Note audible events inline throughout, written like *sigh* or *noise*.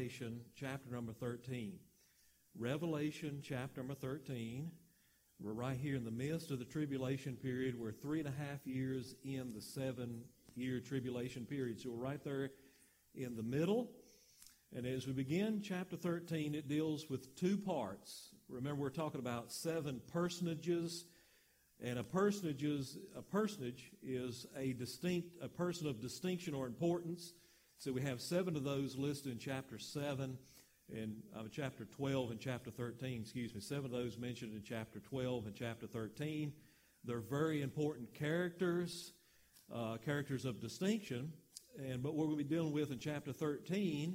Revelation chapter number 13. Revelation chapter number 13. We're right here in the midst of the tribulation period. We're three and a half years in the seven year tribulation period. So we're right there in the middle. And as we begin chapter 13, it deals with two parts. Remember, we're talking about seven personages. And a personage is, a personage is a distinct, a person of distinction or importance. So we have seven of those listed in chapter 7 and uh, chapter 12 and chapter 13, excuse me. Seven of those mentioned in chapter 12 and chapter 13. They're very important characters, uh, characters of distinction. And but what we'll be dealing with in chapter 13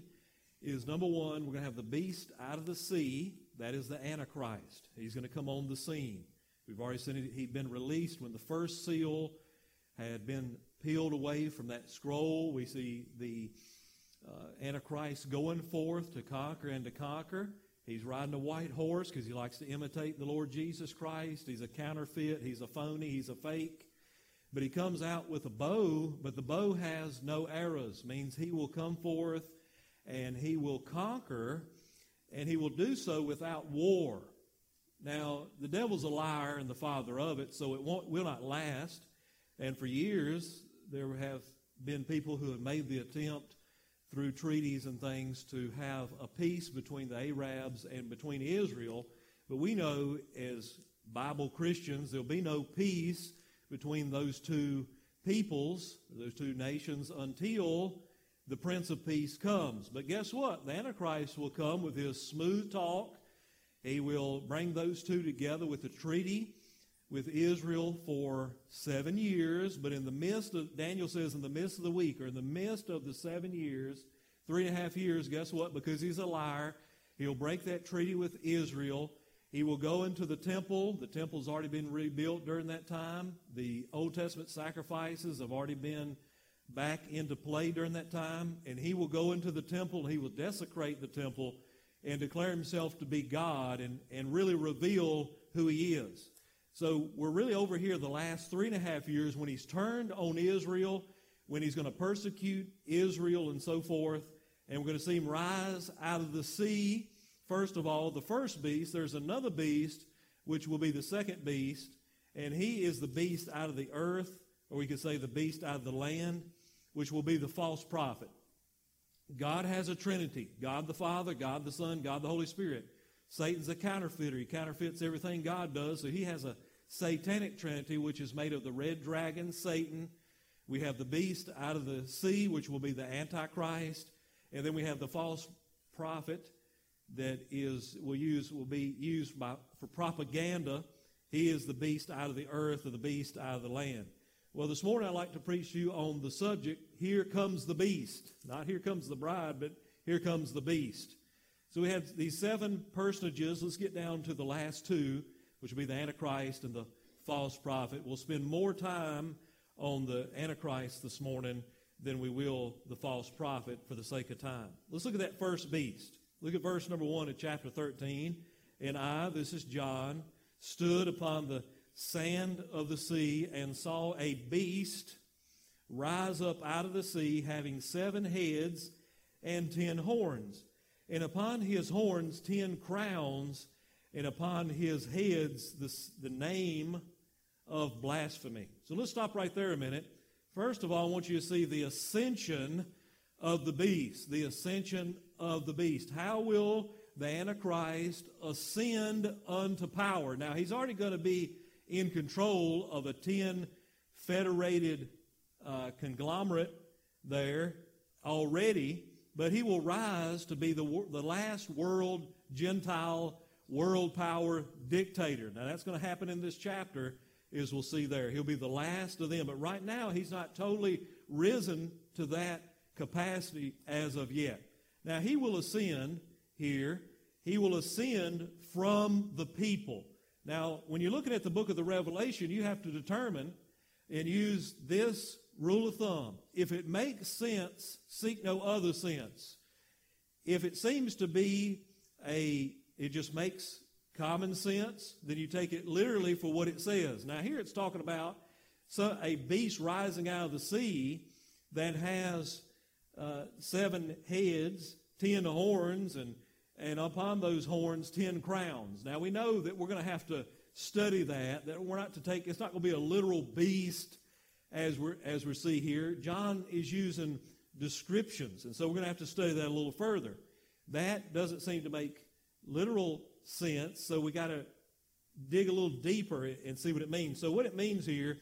is number one, we're going to have the beast out of the sea. That is the Antichrist. He's going to come on the scene. We've already seen he'd been released when the first seal had been peeled away from that scroll. We see the uh, Antichrist going forth to conquer and to conquer. He's riding a white horse because he likes to imitate the Lord Jesus Christ. He's a counterfeit. He's a phony. He's a fake. But he comes out with a bow, but the bow has no arrows, means he will come forth and he will conquer, and he will do so without war. Now, the devil's a liar and the father of it, so it won't, will not last. And for years, there have been people who have made the attempt through treaties and things to have a peace between the Arabs and between Israel. But we know as Bible Christians, there'll be no peace between those two peoples, those two nations, until the Prince of Peace comes. But guess what? The Antichrist will come with his smooth talk. He will bring those two together with a treaty with Israel for seven years, but in the midst of, Daniel says, in the midst of the week, or in the midst of the seven years, three and a half years, guess what? Because he's a liar, he'll break that treaty with Israel. He will go into the temple. The temple's already been rebuilt during that time. The Old Testament sacrifices have already been back into play during that time. And he will go into the temple, he will desecrate the temple and declare himself to be God and, and really reveal who he is. So we're really over here the last three and a half years when he's turned on Israel, when he's going to persecute Israel and so forth. And we're going to see him rise out of the sea. First of all, the first beast, there's another beast, which will be the second beast. And he is the beast out of the earth, or we could say the beast out of the land, which will be the false prophet. God has a trinity God the Father, God the Son, God the Holy Spirit. Satan's a counterfeiter. He counterfeits everything God does. So he has a satanic trinity, which is made of the red dragon, Satan. We have the beast out of the sea, which will be the Antichrist. And then we have the false prophet that is will use will be used by, for propaganda. He is the beast out of the earth or the beast out of the land. Well, this morning I'd like to preach to you on the subject, Here Comes the Beast. Not Here Comes the Bride, but Here Comes the Beast. So we have these seven personages. Let's get down to the last two, which will be the Antichrist and the false prophet. We'll spend more time on the Antichrist this morning than we will the false prophet for the sake of time. Let's look at that first beast. Look at verse number one of chapter 13. And I, this is John, stood upon the sand of the sea and saw a beast rise up out of the sea, having seven heads and ten horns and upon his horns ten crowns, and upon his heads the, the name of blasphemy. So let's stop right there a minute. First of all, I want you to see the ascension of the beast. The ascension of the beast. How will the Antichrist ascend unto power? Now, he's already going to be in control of a ten federated uh, conglomerate there already but he will rise to be the, the last world Gentile world power dictator. Now that's going to happen in this chapter, as we'll see there. He'll be the last of them. But right now, he's not totally risen to that capacity as of yet. Now he will ascend here. He will ascend from the people. Now, when you're looking at the book of the Revelation, you have to determine and use this rule of thumb. If it makes sense, seek no other sense. If it seems to be a, it just makes common sense, then you take it literally for what it says. Now here it's talking about a beast rising out of the sea that has uh, seven heads ten horns, and, and upon those horns, ten crowns. Now, we know that we're going to have to study that, that we're not to take, it's not going to be a literal beast as, we're, as we see here. John is using descriptions, and so we're going to have to study that a little further. That doesn't seem to make literal sense, so we got to dig a little deeper and see what it means. So, what it means here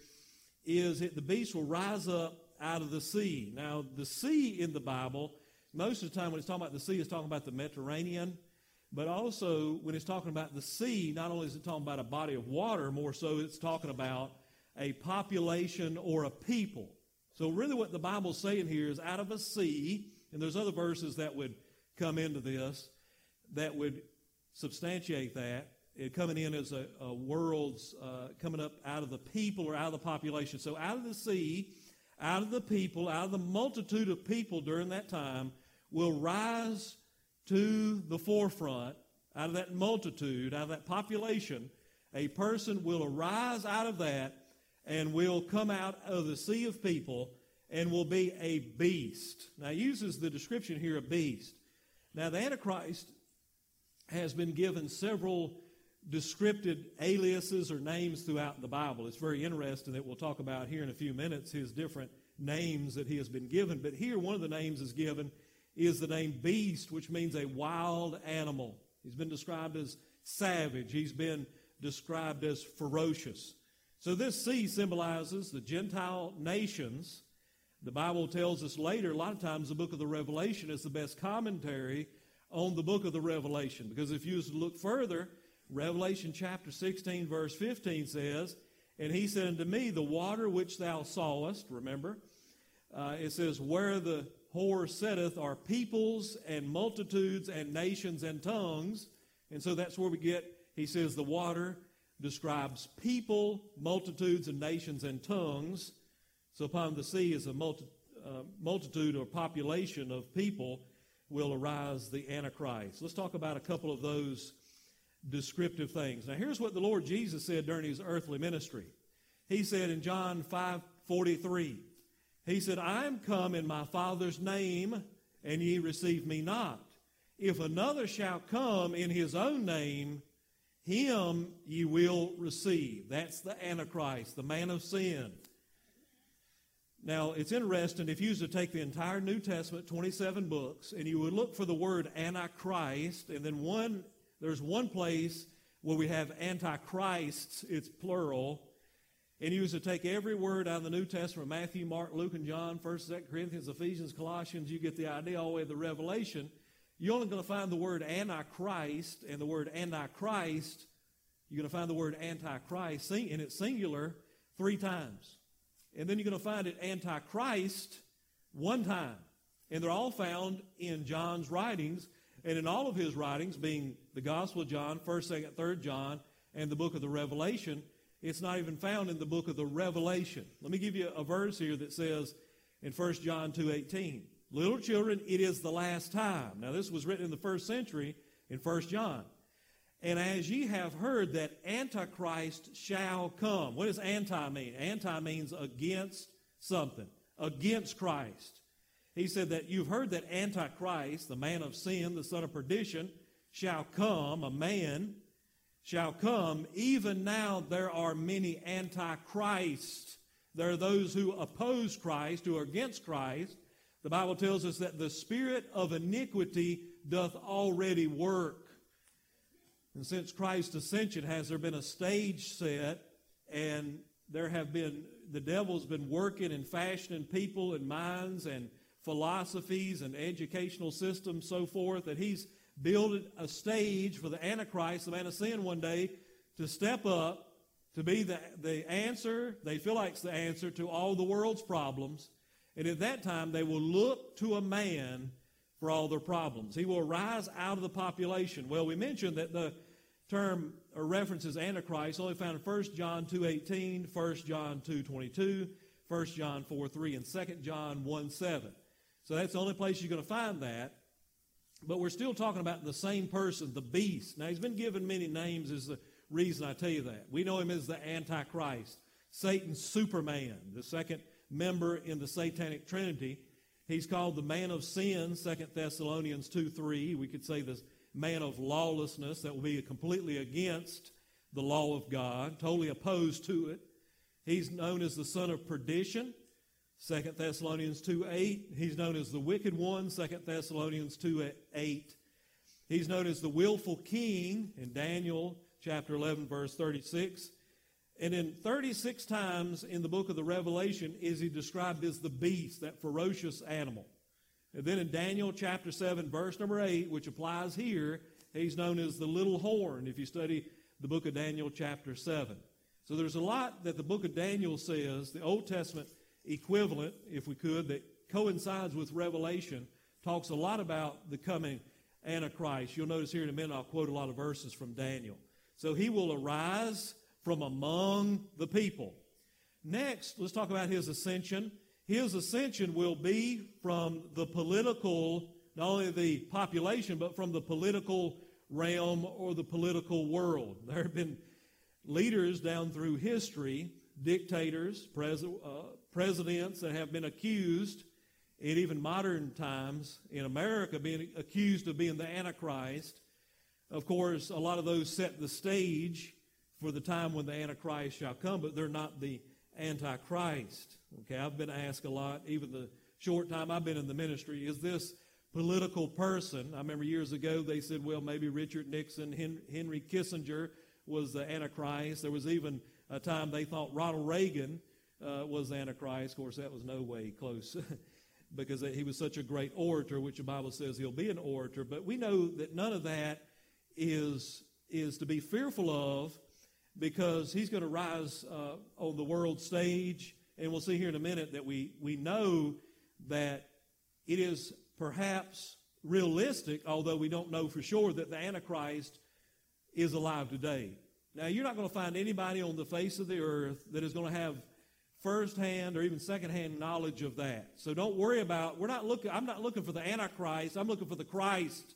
is that the beast will rise up out of the sea. Now, the sea in the Bible, most of the time when it's talking about the sea, it's talking about the Mediterranean. But also, when it's talking about the sea, not only is it talking about a body of water, more so it's talking about a population or a people. So, really, what the Bible's saying here is out of a sea, and there's other verses that would come into this that would substantiate that. It coming in as a, a world's uh, coming up out of the people or out of the population. So, out of the sea, out of the people, out of the multitude of people during that time, will rise to the forefront. Out of that multitude, out of that population, a person will arise out of that and will come out of the sea of people and will be a beast. Now, he uses the description here of beast. Now, the Antichrist has been given several descriptive aliases or names throughout the Bible. It's very interesting that we'll talk about here in a few minutes his different names that he has been given. But here, one of the names is given is the name beast, which means a wild animal. He's been described as savage, he's been described as ferocious. So, this sea symbolizes the Gentile nations. The Bible tells us later, a lot of times, the book of the Revelation is the best commentary on the book of the Revelation. Because if you look further, Revelation chapter 16, verse 15 says, And he said unto me, The water which thou sawest, remember, uh, it says, Where the whore sitteth are peoples and multitudes and nations and tongues. And so that's where we get, he says, the water describes people, multitudes, and nations and tongues. So upon the sea is a multi, uh, multitude or population of people will arise the Antichrist. Let's talk about a couple of those descriptive things. Now, here's what the Lord Jesus said during his earthly ministry. He said in John 5 43, He said, I am come in my Father's name, and ye receive me not. If another shall come in his own name, him ye will receive. That's the Antichrist, the man of sin. Now, it's interesting if you was to take the entire New Testament, 27 books, and you would look for the word Antichrist, and then one, there's one place where we have Antichrists, it's plural, and you was to take every word out of the New Testament, Matthew, Mark, Luke, and John, 1st, 2nd Corinthians, Ephesians, Colossians, you get the idea all the way to the Revelation. You're only going to find the word Antichrist and the word Antichrist. You're going to find the word Antichrist and its singular three times. And then you're going to find it Antichrist one time. And they're all found in John's writings. And in all of his writings, being the Gospel of John, 1st, 2nd, 3rd John, and the book of the Revelation, it's not even found in the book of the Revelation. Let me give you a verse here that says in 1 John 2.18, Little children, it is the last time. Now, this was written in the first century in 1 John. And as ye have heard that Antichrist shall come. What does anti mean? Anti means against something, against Christ. He said that you've heard that Antichrist, the man of sin, the son of perdition, shall come, a man shall come. Even now there are many antichrists. There are those who oppose Christ, who are against Christ. The Bible tells us that the spirit of iniquity doth already work. And since Christ's ascension, has there been a stage set and there have been, the devil's been working and fashioning people and minds and philosophies and educational systems, so forth, that he's built a stage for the Antichrist, the man of sin, one day to step up to be the, the answer, they feel like it's the answer to all the world's problems. And at that time, they will look to a man for all their problems. He will rise out of the population. Well, we mentioned that the term or references Antichrist only found in 1 John 2.18, 1 John 2.22, 1 John 4.3, and 2 John 1.7. So that's the only place you're going to find that. But we're still talking about the same person, the beast. Now, he's been given many names, is the reason I tell you that. We know him as the Antichrist, Satan's Superman, the second member in the Satanic Trinity. He's called the man of sin, 2 Thessalonians 2 3. We could say the man of lawlessness that will be completely against the law of God, totally opposed to it. He's known as the son of perdition, 2 Thessalonians 2 8. He's known as the wicked one, 2 Thessalonians 2 8. He's known as the willful king in Daniel chapter 11, verse 36. And in 36 times in the book of the Revelation is he described as the beast, that ferocious animal. And then in Daniel chapter 7, verse number 8, which applies here, he's known as the little horn if you study the book of Daniel chapter 7. So there's a lot that the book of Daniel says, the Old Testament equivalent, if we could, that coincides with Revelation, talks a lot about the coming Antichrist. You'll notice here in a minute I'll quote a lot of verses from Daniel. So he will arise from among the people. Next, let's talk about his ascension. His ascension will be from the political, not only the population, but from the political realm or the political world. *laughs* There have been leaders down through history, dictators, pres- uh, presidents that have been accused in even modern times in America being accused of being the Antichrist. Of course, a lot of those set the stage for the time when the Antichrist shall come, but they're not the Antichrist. Okay, I've been asked a lot, even the short time I've been in the ministry, is this political person? I remember years ago they said, well, maybe Richard Nixon, Henry Kissinger was the Antichrist. There was even a time they thought Ronald Reagan uh, was the Antichrist. Of course, that was no way close *laughs* because he was such a great orator, which the Bible says he'll be an orator. But we know that none of that is, is to be fearful of because he's going to rise uh, on the world stage. And we'll see here in a minute that we, we know that it is perhaps realistic, although we don't know for sure, that the Antichrist is alive today. Now, you're not going to find anybody on the face of the earth that is going to have firsthand or even secondhand knowledge of that. So don't worry about, we're not looking, I'm not looking for the Antichrist, I'm looking for the Christ.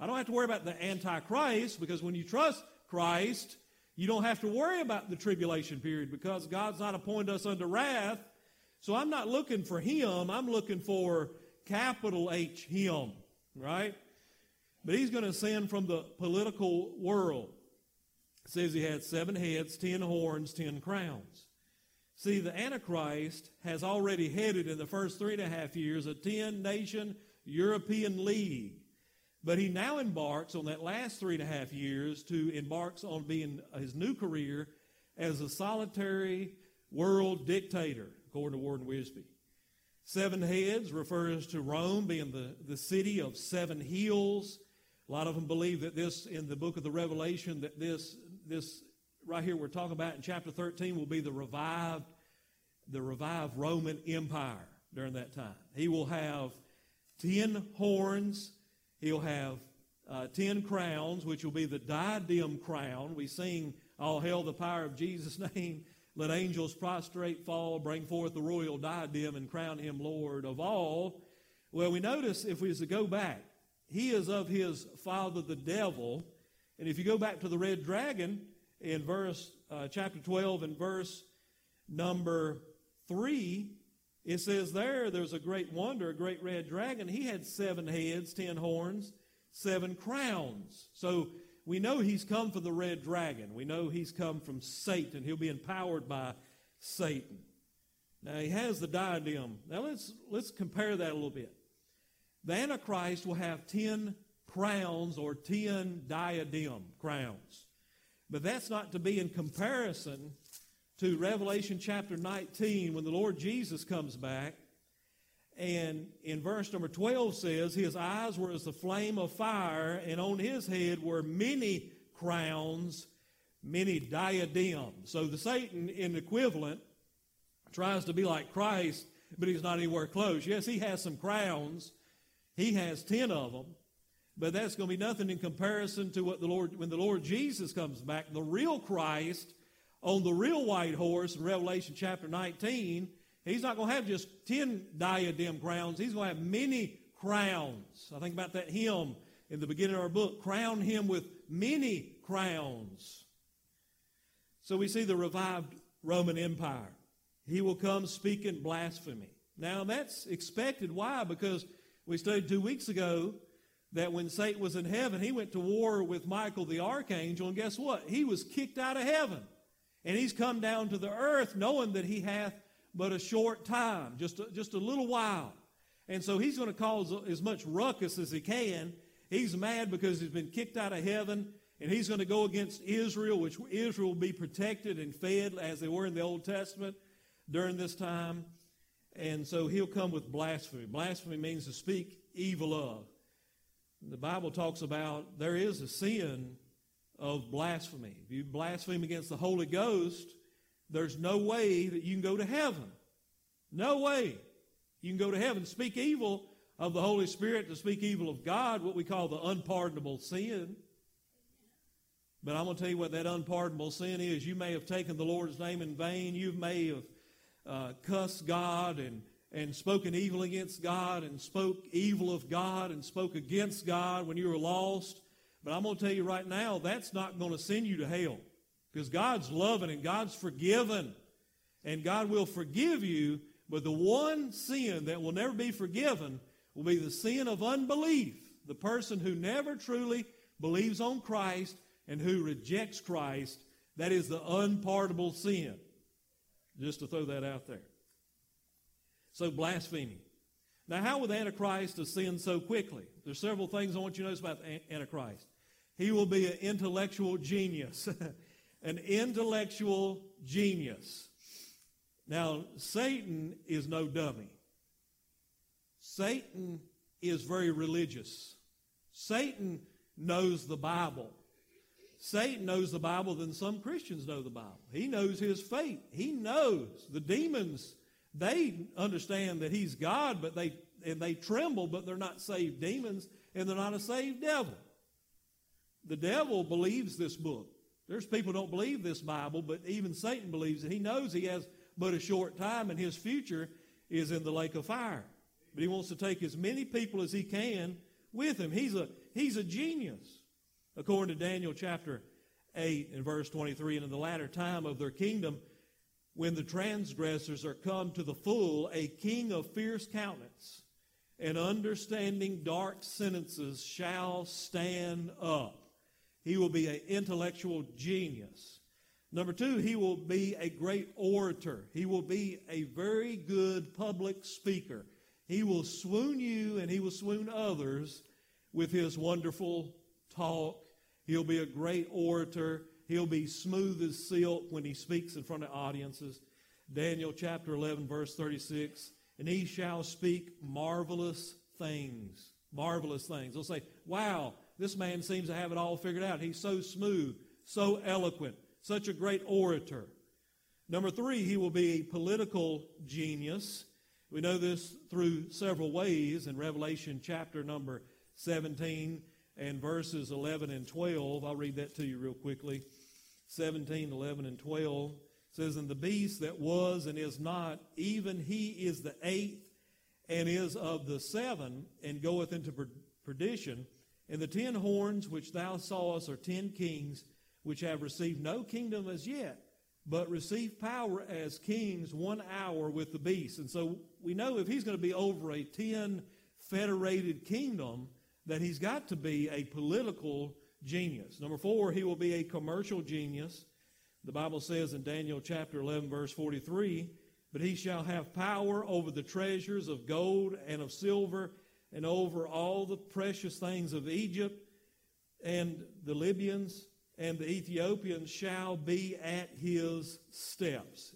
I don't have to worry about the Antichrist because when you trust Christ, you don't have to worry about the tribulation period because God's not appointed us unto wrath. So I'm not looking for him, I'm looking for capital H, him, right? But he's going to ascend from the political world. It says he had seven heads, ten horns, ten crowns. See, the Antichrist has already headed in the first three and a half years a 10 nation European League. But he now embarks on that last three and a half years to embarks on being uh, his new career as a solitary world dictator, according to Warren Wiersbe. Seven heads refers to Rome being the, the city of seven hills. A lot of them believe that this, in the book of the Revelation, that this, this right here we're talking about in chapter 13 will be the revived, the revived Roman Empire during that time. He will have ten horns. He'll have uh, ten crowns, which will be the diadem crown. We sing, All hail the power of Jesus' *laughs* name. Let angels prostrate fall, bring forth the royal diadem, and crown him Lord of all. Well, we notice if we was to go back, he is of his father the devil. And if you go back to the red dragon in verse uh, chapter 12 and verse number 3, it says there, there's a great wonder, a great red dragon. He had seven heads, ten horns, seven crowns. So we know he's come from the red dragon. We know he's come from Satan. He'll be empowered by Satan. Now he has the diadem. Now let's let's compare that a little bit. The Antichrist will have ten crowns or ten diadem crowns. But that's not to be in comparison to Revelation chapter 19 when the Lord Jesus comes back and in verse number 12 says, His eyes were as the flame of fire, and on his head were many crowns, many diadems. So the Satan, in equivalent, tries to be like Christ, but he's not anywhere close. Yes, he has some crowns. He has 10 of them. But that's going to be nothing in comparison to what the Lord, when the Lord Jesus comes back, the real Christ on the real white horse in Revelation chapter 19 He's not going to have just 10 diadem crowns. He's going to have many crowns. I think about that hymn in the beginning of our book crown him with many crowns. So we see the revived Roman Empire. He will come speaking blasphemy. Now, that's expected. Why? Because we studied two weeks ago that when Satan was in heaven, he went to war with Michael the archangel, and guess what? He was kicked out of heaven. And he's come down to the earth knowing that he hath but a short time, just a, just a little while. And so he's going to cause as much ruckus as he can. He's mad because he's been kicked out of heaven, and he's going to go against Israel, which Israel will be protected and fed as they were in the Old Testament during this time. And so he'll come with blasphemy. Blasphemy means to speak evil of. The Bible talks about there is a sin of blasphemy. If you blaspheme against the Holy Ghost, there's no way that you can go to heaven. No way. You can go to heaven. Speak evil of the Holy Spirit to speak evil of God, what we call the unpardonable sin. But I'm going to tell you what that unpardonable sin is. You may have taken the Lord's name in vain. You may have uh, cussed God and, and spoken evil against God and spoke evil of God and spoke against God when you were lost. But I'm going to tell you right now, that's not going to send you to hell. Because God's loving and God's forgiven. And God will forgive you. But the one sin that will never be forgiven will be the sin of unbelief. The person who never truly believes on Christ and who rejects Christ. That is the unpardonable sin. Just to throw that out there. So, blasphemy. Now, how would the Antichrist ascend so quickly? There's several things I want you to notice about the Antichrist. He will be an intellectual genius. *laughs* an intellectual genius. Now, Satan is no dummy. Satan is very religious. Satan knows the Bible. Satan knows the Bible than some Christians know the Bible. He knows his fate. He knows the demons. They understand that he's God, but they and they tremble, but they're not saved demons, and they're not a saved devil. The devil believes this book. There's people don't believe this Bible, but even Satan believes it. He knows he has but a short time and his future is in the lake of fire. But he wants to take as many people as he can with him. He's a, he's a genius. According to Daniel chapter 8 and verse 23, and in the latter time of their kingdom, when the transgressors are come to the full, a king of fierce countenance and understanding dark sentences shall stand up. He will be an intellectual genius. Number two, he will be a great orator. He will be a very good public speaker. He will swoon you and he will swoon others with his wonderful talk. He'll be a great orator. He'll be smooth as silk when he speaks in front of audiences. Daniel chapter 11, verse 36. And he shall speak marvelous things. Marvelous things. They'll say, wow, this man seems to have it all figured out. He's so smooth, so eloquent, such a great orator. Number three, he will be a political genius. We know this through several ways in Revelation chapter number 17 and verses 11 and 12. I'll read that to you real quickly. 17, 11, and 12 says, And the beast that was and is not, even he is the eighth and is of the seven, and goeth into perdition. And the ten horns which thou sawest are ten kings, which have received no kingdom as yet, but receive power as kings one hour with the beast. And so we know if he's going to be over a ten federated kingdom, that he's got to be a political genius. Number four, he will be a commercial genius. The Bible says in Daniel chapter 11, verse 43, but he shall have power over the treasures of gold and of silver and over all the precious things of Egypt, and the Libyans and the Ethiopians shall be at his steps.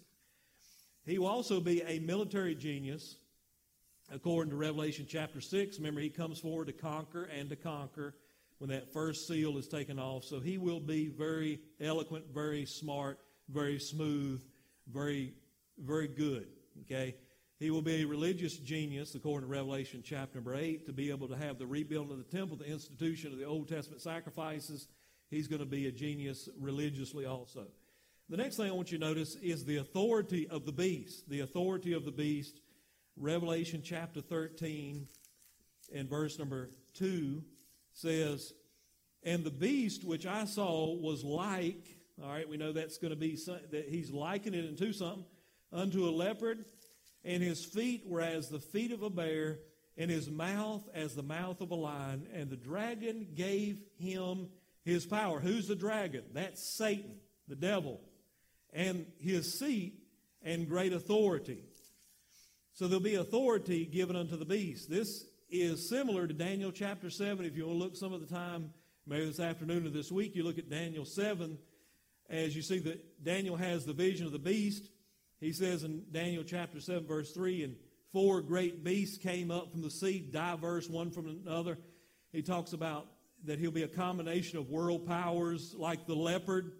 He will also be a military genius, according to Revelation chapter 6. Remember, he comes forward to conquer and to conquer when that first seal is taken off. So he will be very eloquent, very smart, very smooth, very, very good. Okay? He will be a religious genius, according to Revelation chapter number 8, to be able to have the rebuilding of the temple, the institution of the Old Testament sacrifices. He's going to be a genius religiously also. The next thing I want you to notice is the authority of the beast. The authority of the beast. Revelation chapter 13 and verse number 2 says, And the beast which I saw was like, all right, we know that's going to be, that he's likening it into something, unto a leopard and his feet were as the feet of a bear, and his mouth as the mouth of a lion. And the dragon gave him his power. Who's the dragon? That's Satan, the devil, and his seat and great authority. So there'll be authority given unto the beast. This is similar to Daniel chapter 7. If you want to look some of the time, maybe this afternoon or this week, you look at Daniel 7 as you see that Daniel has the vision of the beast. He says in Daniel chapter 7, verse 3, and four great beasts came up from the sea, diverse one from another. He talks about that he'll be a combination of world powers like the leopard,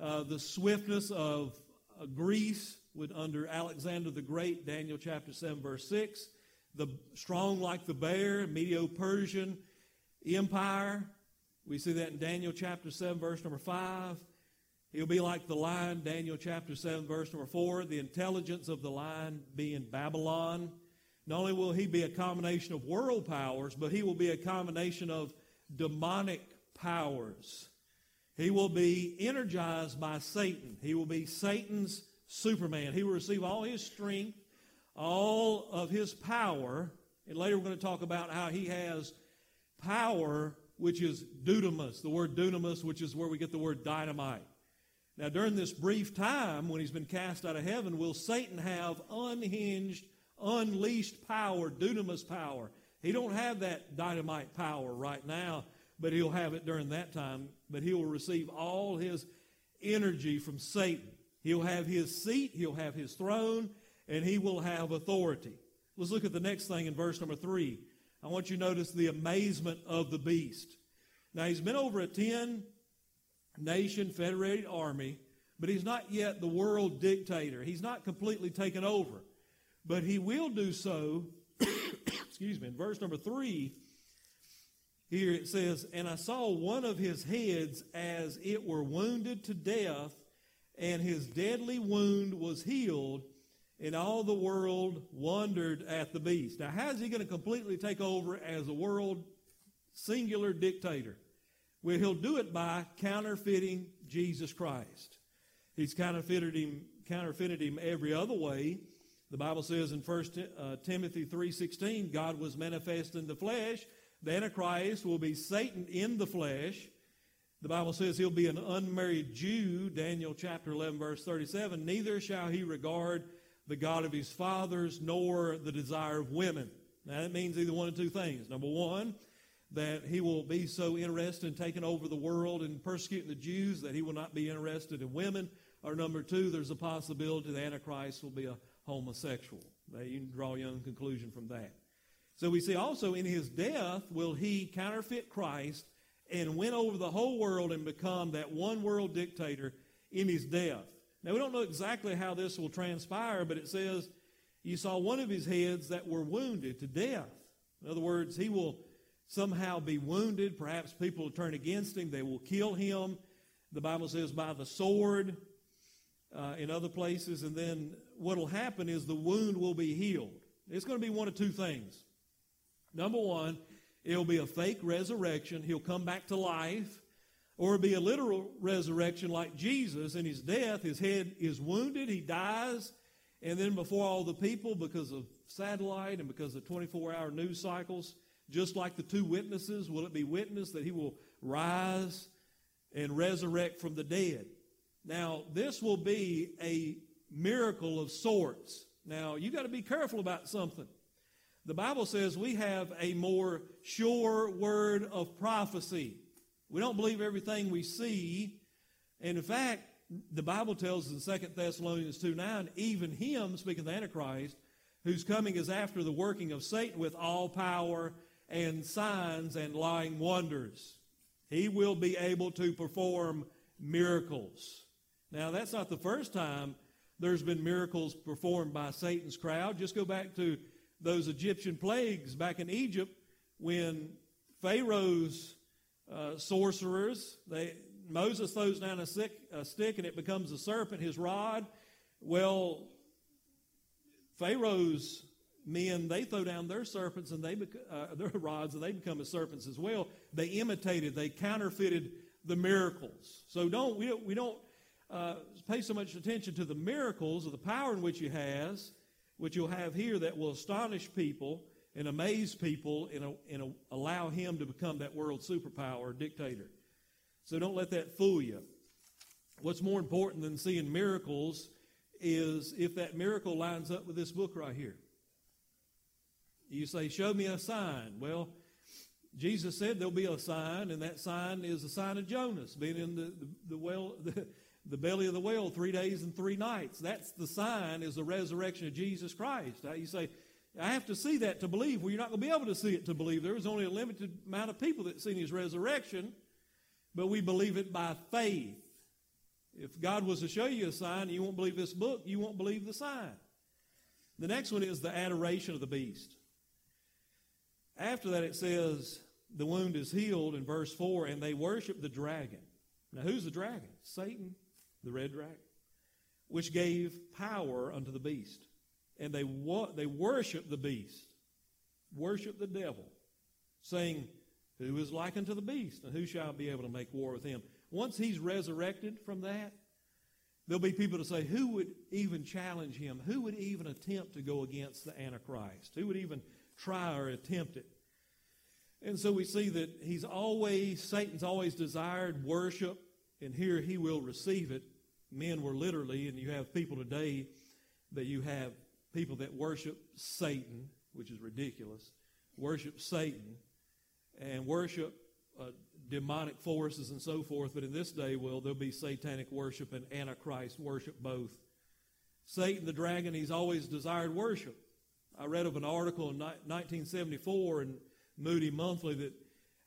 uh, the swiftness of uh, Greece with under Alexander the Great, Daniel chapter 7, verse 6, the strong like the bear, Medo-Persian empire. We see that in Daniel chapter 7, verse number 5. He'll be like the lion, Daniel chapter 7, verse number 4, the intelligence of the lion being Babylon. Not only will he be a combination of world powers, but he will be a combination of demonic powers. He will be energized by Satan. He will be Satan's Superman. He will receive all his strength, all of his power. And later we're going to talk about how he has power, which is dunamis, the word dunamis, which is where we get the word dynamite. Now, during this brief time when he's been cast out of heaven, will Satan have unhinged, unleashed power, dunamis power? He don't have that dynamite power right now, but he'll have it during that time. But he will receive all his energy from Satan. He'll have his seat, he'll have his throne, and he will have authority. Let's look at the next thing in verse number three. I want you to notice the amazement of the beast. Now, he's been over a 10 nation federated army, but he's not yet the world dictator. He's not completely taken over. But he will do so, *coughs* excuse me, in verse number three, here it says, And I saw one of his heads as it were wounded to death, and his deadly wound was healed, and all the world wondered at the beast. Now, how is he going to completely take over as a world singular dictator? Well, he'll do it by counterfeiting Jesus Christ. He's counterfeited him, counterfeited him every other way. The Bible says in 1 uh, Timothy 3.16, God was manifest in the flesh. The Antichrist will be Satan in the flesh. The Bible says he'll be an unmarried Jew, Daniel chapter 11, verse 37. Neither shall he regard the God of his fathers nor the desire of women. Now, that means either one of two things. Number one, that he will be so interested in taking over the world and persecuting the Jews that he will not be interested in women. Or number two, there's a possibility the Antichrist will be a homosexual. You can draw your own conclusion from that. So we see also in his death will he counterfeit Christ and win over the whole world and become that one world dictator in his death. Now, we don't know exactly how this will transpire, but it says you saw one of his heads that were wounded to death. In other words, he will somehow be wounded. Perhaps people will turn against him. They will kill him. The Bible says by the sword uh, in other places. And then what will happen is the wound will be healed. It's going to be one of two things. Number one, It'll be a fake resurrection. He'll come back to life. Or it'll be a literal resurrection like Jesus in his death. His head is wounded. He dies. And then before all the people, because of satellite and because of 24 hour news cycles, just like the two witnesses, will it be witnessed that he will rise and resurrect from the dead? Now, this will be a miracle of sorts. Now, you got to be careful about something. The Bible says we have a more sure word of prophecy. We don't believe everything we see. And in fact, the Bible tells us in 2 Thessalonians 2 9, even him, speaking of the Antichrist, whose coming is after the working of Satan with all power and signs and lying wonders. He will be able to perform miracles. Now, that's not the first time there's been miracles performed by Satan's crowd. Just go back to those Egyptian plagues back in Egypt when Pharaoh's uh, sorcerers, they, Moses throws down a, sick, a stick and it becomes a serpent, his rod. Well, Pharaoh's men, they throw down their serpents and they uh, *laughs* their rods and they become as serpents as well. They imitated, they counterfeited the miracles. So don't we don't, we don't uh, pay so much attention to the miracles or the power in which he has which you'll have here that will astonish people and amaze people and, and allow him to become that world superpower dictator. So don't let that fool you. What's more important than seeing miracles is if that miracle lines up with this book right here. You say, Show me a sign. Well, Jesus said there'll be a sign, and that sign is the sign of Jonas being in the, the, the well, *laughs* the, the belly of the whale three days and three nights. That's the sign, is the resurrection of Jesus Christ. You say, I have to see that to believe. Well, you're not going to be able to see it to believe. There was only a limited amount of people that seen his resurrection, but we believe it by faith. If God was to show you a sign and you won't believe this book, you won't believe the sign. The next one is the adoration of the beast. After that, it says, the wound is healed in verse 4, and they worship the dragon. Now, who's the dragon? Satan, the red dragon, which gave power unto the beast. And they, wa- they worship the beast, worship the devil, saying, Who is like unto the beast, and who shall be able to make war with him? Once he's resurrected from that, there'll be people to say, Who would even challenge him? Who would even attempt to go against the Antichrist? Who would even try or attempt it? And so we see that he's always, Satan's always desired worship, and here he will receive it. Men were literally, and you have people today that you have people that worship Satan, which is ridiculous, worship Satan, and worship uh, demonic forces and so forth. But in this day, well, there'll be satanic worship and antichrist worship both. Satan, the dragon, he's always desired worship. I read of an article in 1974 in Moody Monthly that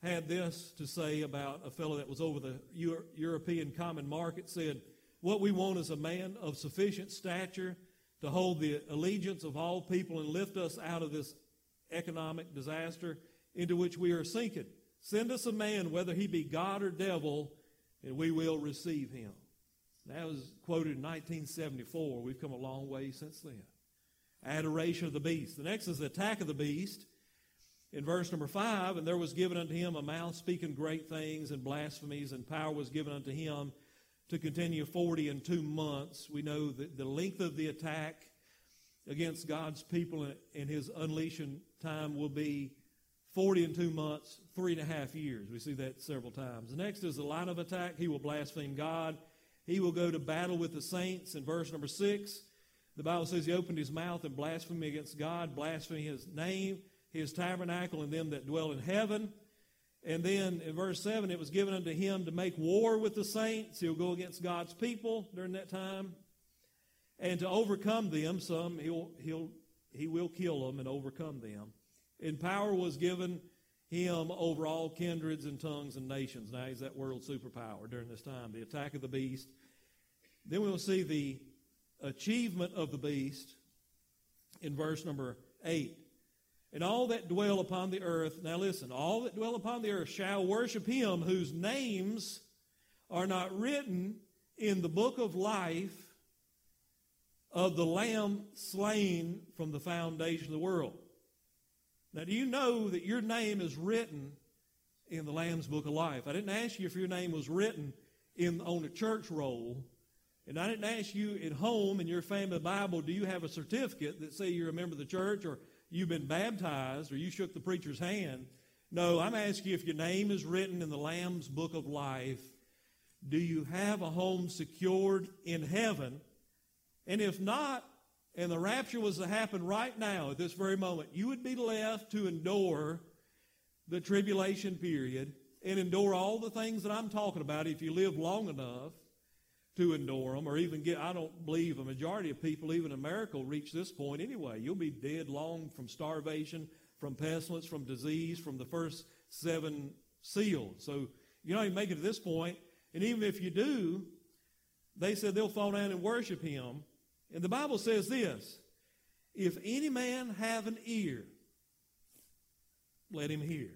had this to say about a fellow that was over the Euro- European common market said, What we want is a man of sufficient stature to hold the allegiance of all people and lift us out of this economic disaster into which we are sinking. Send us a man, whether he be God or devil, and we will receive him. That was quoted in 1974. We've come a long way since then. Adoration of the beast. The next is the attack of the beast in verse number five, and there was given unto him a mouth speaking great things and blasphemies, and power was given unto him to continue forty and two months. We know that the length of the attack against God's people in his unleashing time will be 40 and two months, three and a half years. We see that several times. The next is the line of attack. He will blaspheme God. He will go to battle with the saints in verse number six. The Bible says he opened his mouth and blasphemed against God, blaspheming his name his tabernacle and them that dwell in heaven. And then in verse 7, it was given unto him to make war with the saints. He'll go against God's people during that time. And to overcome them, some he'll, he'll, he will kill them and overcome them. And power was given him over all kindreds and tongues and nations. Now he's that world superpower during this time, the attack of the beast. Then we'll see the achievement of the beast in verse number 8 and all that dwell upon the earth. Now listen, all that dwell upon the earth shall worship him whose names are not written in the book of life of the Lamb slain from the foundation of the world. Now, do you know that your name is written in the Lamb's book of life? I didn't ask you if your name was written in on the church roll. And I didn't ask you at home in your family Bible, do you have a certificate that say you're a member of the church or you've been baptized or you shook the preacher's hand. No, I'm asking you if your name is written in the Lamb's book of life. Do you have a home secured in heaven? And if not, and the rapture was to happen right now at this very moment, you would be left to endure the tribulation period and endure all the things that I'm talking about if you live long enough to endure them or even get, I don't believe a majority of people, even in America, will reach this point anyway. You'll be dead long from starvation, from pestilence, from disease, from the first seven seals. So you don't even make it to this point. And even if you do, they said they'll fall down and worship him. And the Bible says this if any man have an ear, let him hear.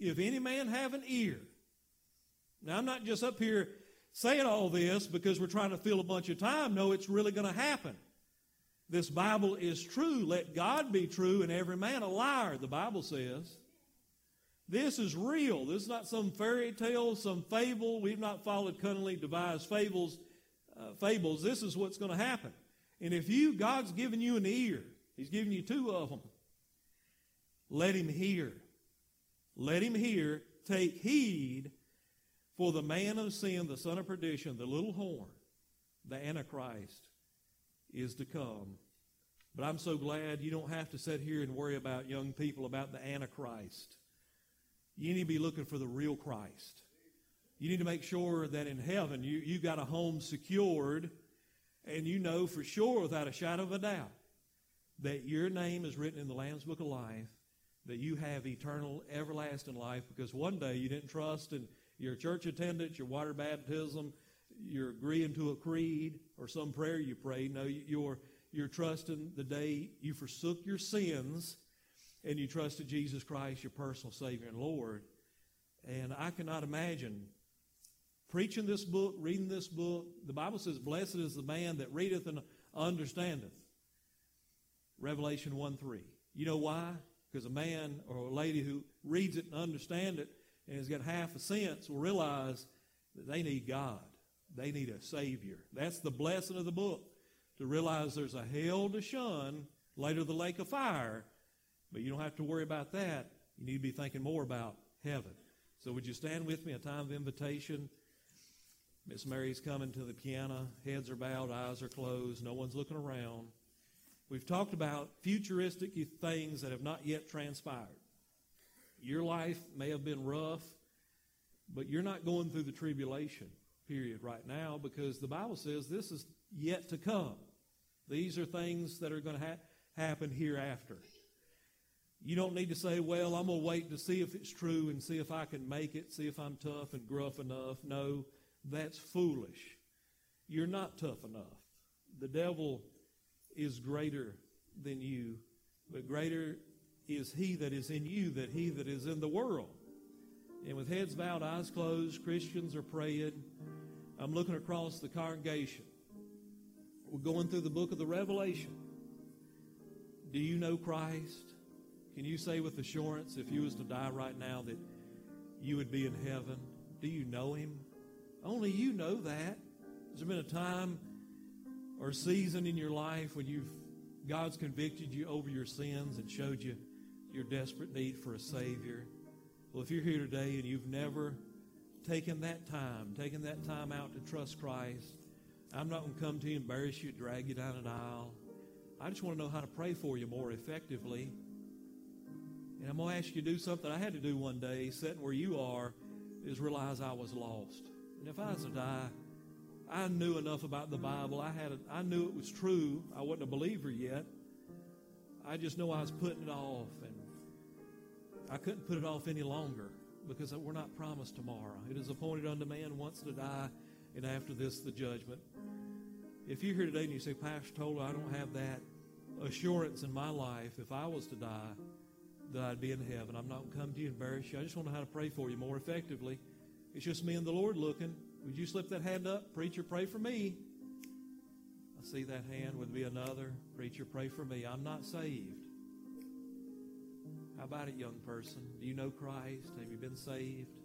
If any man have an ear. Now, I'm not just up here saying all this because we're trying to fill a bunch of time. No, it's really going to happen. This Bible is true. Let God be true and every man a liar, the Bible says. This is real. This is not some fairy tale, some fable. We've not followed cunningly devised fables. Uh, fables. This is what's going to happen. And if you, God's given you an ear, He's given you two of them, let Him hear. Let Him hear. Take heed for the man of sin, the son of perdition, the little horn, the Antichrist, is to come. But I'm so glad you don't have to sit here and worry about young people about the Antichrist. You need to be looking for the real Christ. You need to make sure that in heaven you, you got a home secured and you know for sure without a shadow of a doubt that your name is written in the Lamb's Book of Life, that you have eternal, everlasting life because one day you didn't trust in your church attendance, your water baptism, you're agreeing to a creed or some prayer you pray. No, you're, you're trusting the day you forsook your sins and you trusted Jesus Christ, your personal Savior and Lord. And I cannot imagine preaching this book, reading this book. The Bible says, Blessed is the man that readeth and understandeth. Revelation 1 3. You know why? Because a man or a lady who reads it and understands it and has got half a sense will realize that they need God. They need a Savior. That's the blessing of the book. To realize there's a hell to shun, later the lake of fire. But you don't have to worry about that. You need to be thinking more about heaven. So would you stand with me? A time of invitation. Miss Mary's coming to the piano. Heads are bowed, eyes are closed. No one's looking around. We've talked about futuristic things that have not yet transpired. Your life may have been rough, but you're not going through the tribulation period right now because the Bible says this is yet to come. These are things that are going to ha- happen hereafter. You don't need to say, well, I'm going to wait to see if it's true and see if I can make it, see if I'm tough and gruff enough. No, that's foolish. You're not tough enough. The devil is greater than you, but greater is he that is in you than he that is in the world. And with heads bowed, eyes closed, Christians are praying. I'm looking across the congregation. We're going through the book of the Revelation. Do you know Christ? Can you say with assurance, if you was to die right now, that you would be in heaven? Do you know him? Only you know that. Has there been a time or season in your life when you've God's convicted you over your sins and showed you your desperate need for a Savior? Well, if you're here today and you've never taken that time, taken that time out to trust Christ, I'm not going to come to you, embarrass you, drag you down an aisle. I just want to know how to pray for you more effectively. And I'm going to ask you to do something I had to do one day, sitting where you are, is realize I was lost. And if I was to die, I knew enough about the Bible. I had, a, I knew it was true. I wasn't a believer yet. I just know I was putting it off, I couldn't put it off any longer because we're not promised tomorrow. It is appointed unto man once to die, and after this, the judgment. If you're here today and you say, Pastor Tola, I don't have that assurance in my life, if I was to die, that I'd be in heaven. I'm not going to come to you and embarrass you. I just want to know how to pray for you more effectively. It's just me and the Lord looking. Would you slip that hand up? Preacher, pray for me. I see that hand. Would be another. Preacher, pray for me. I'm not saved. How about it, young person? Do you know Christ? Have you been saved?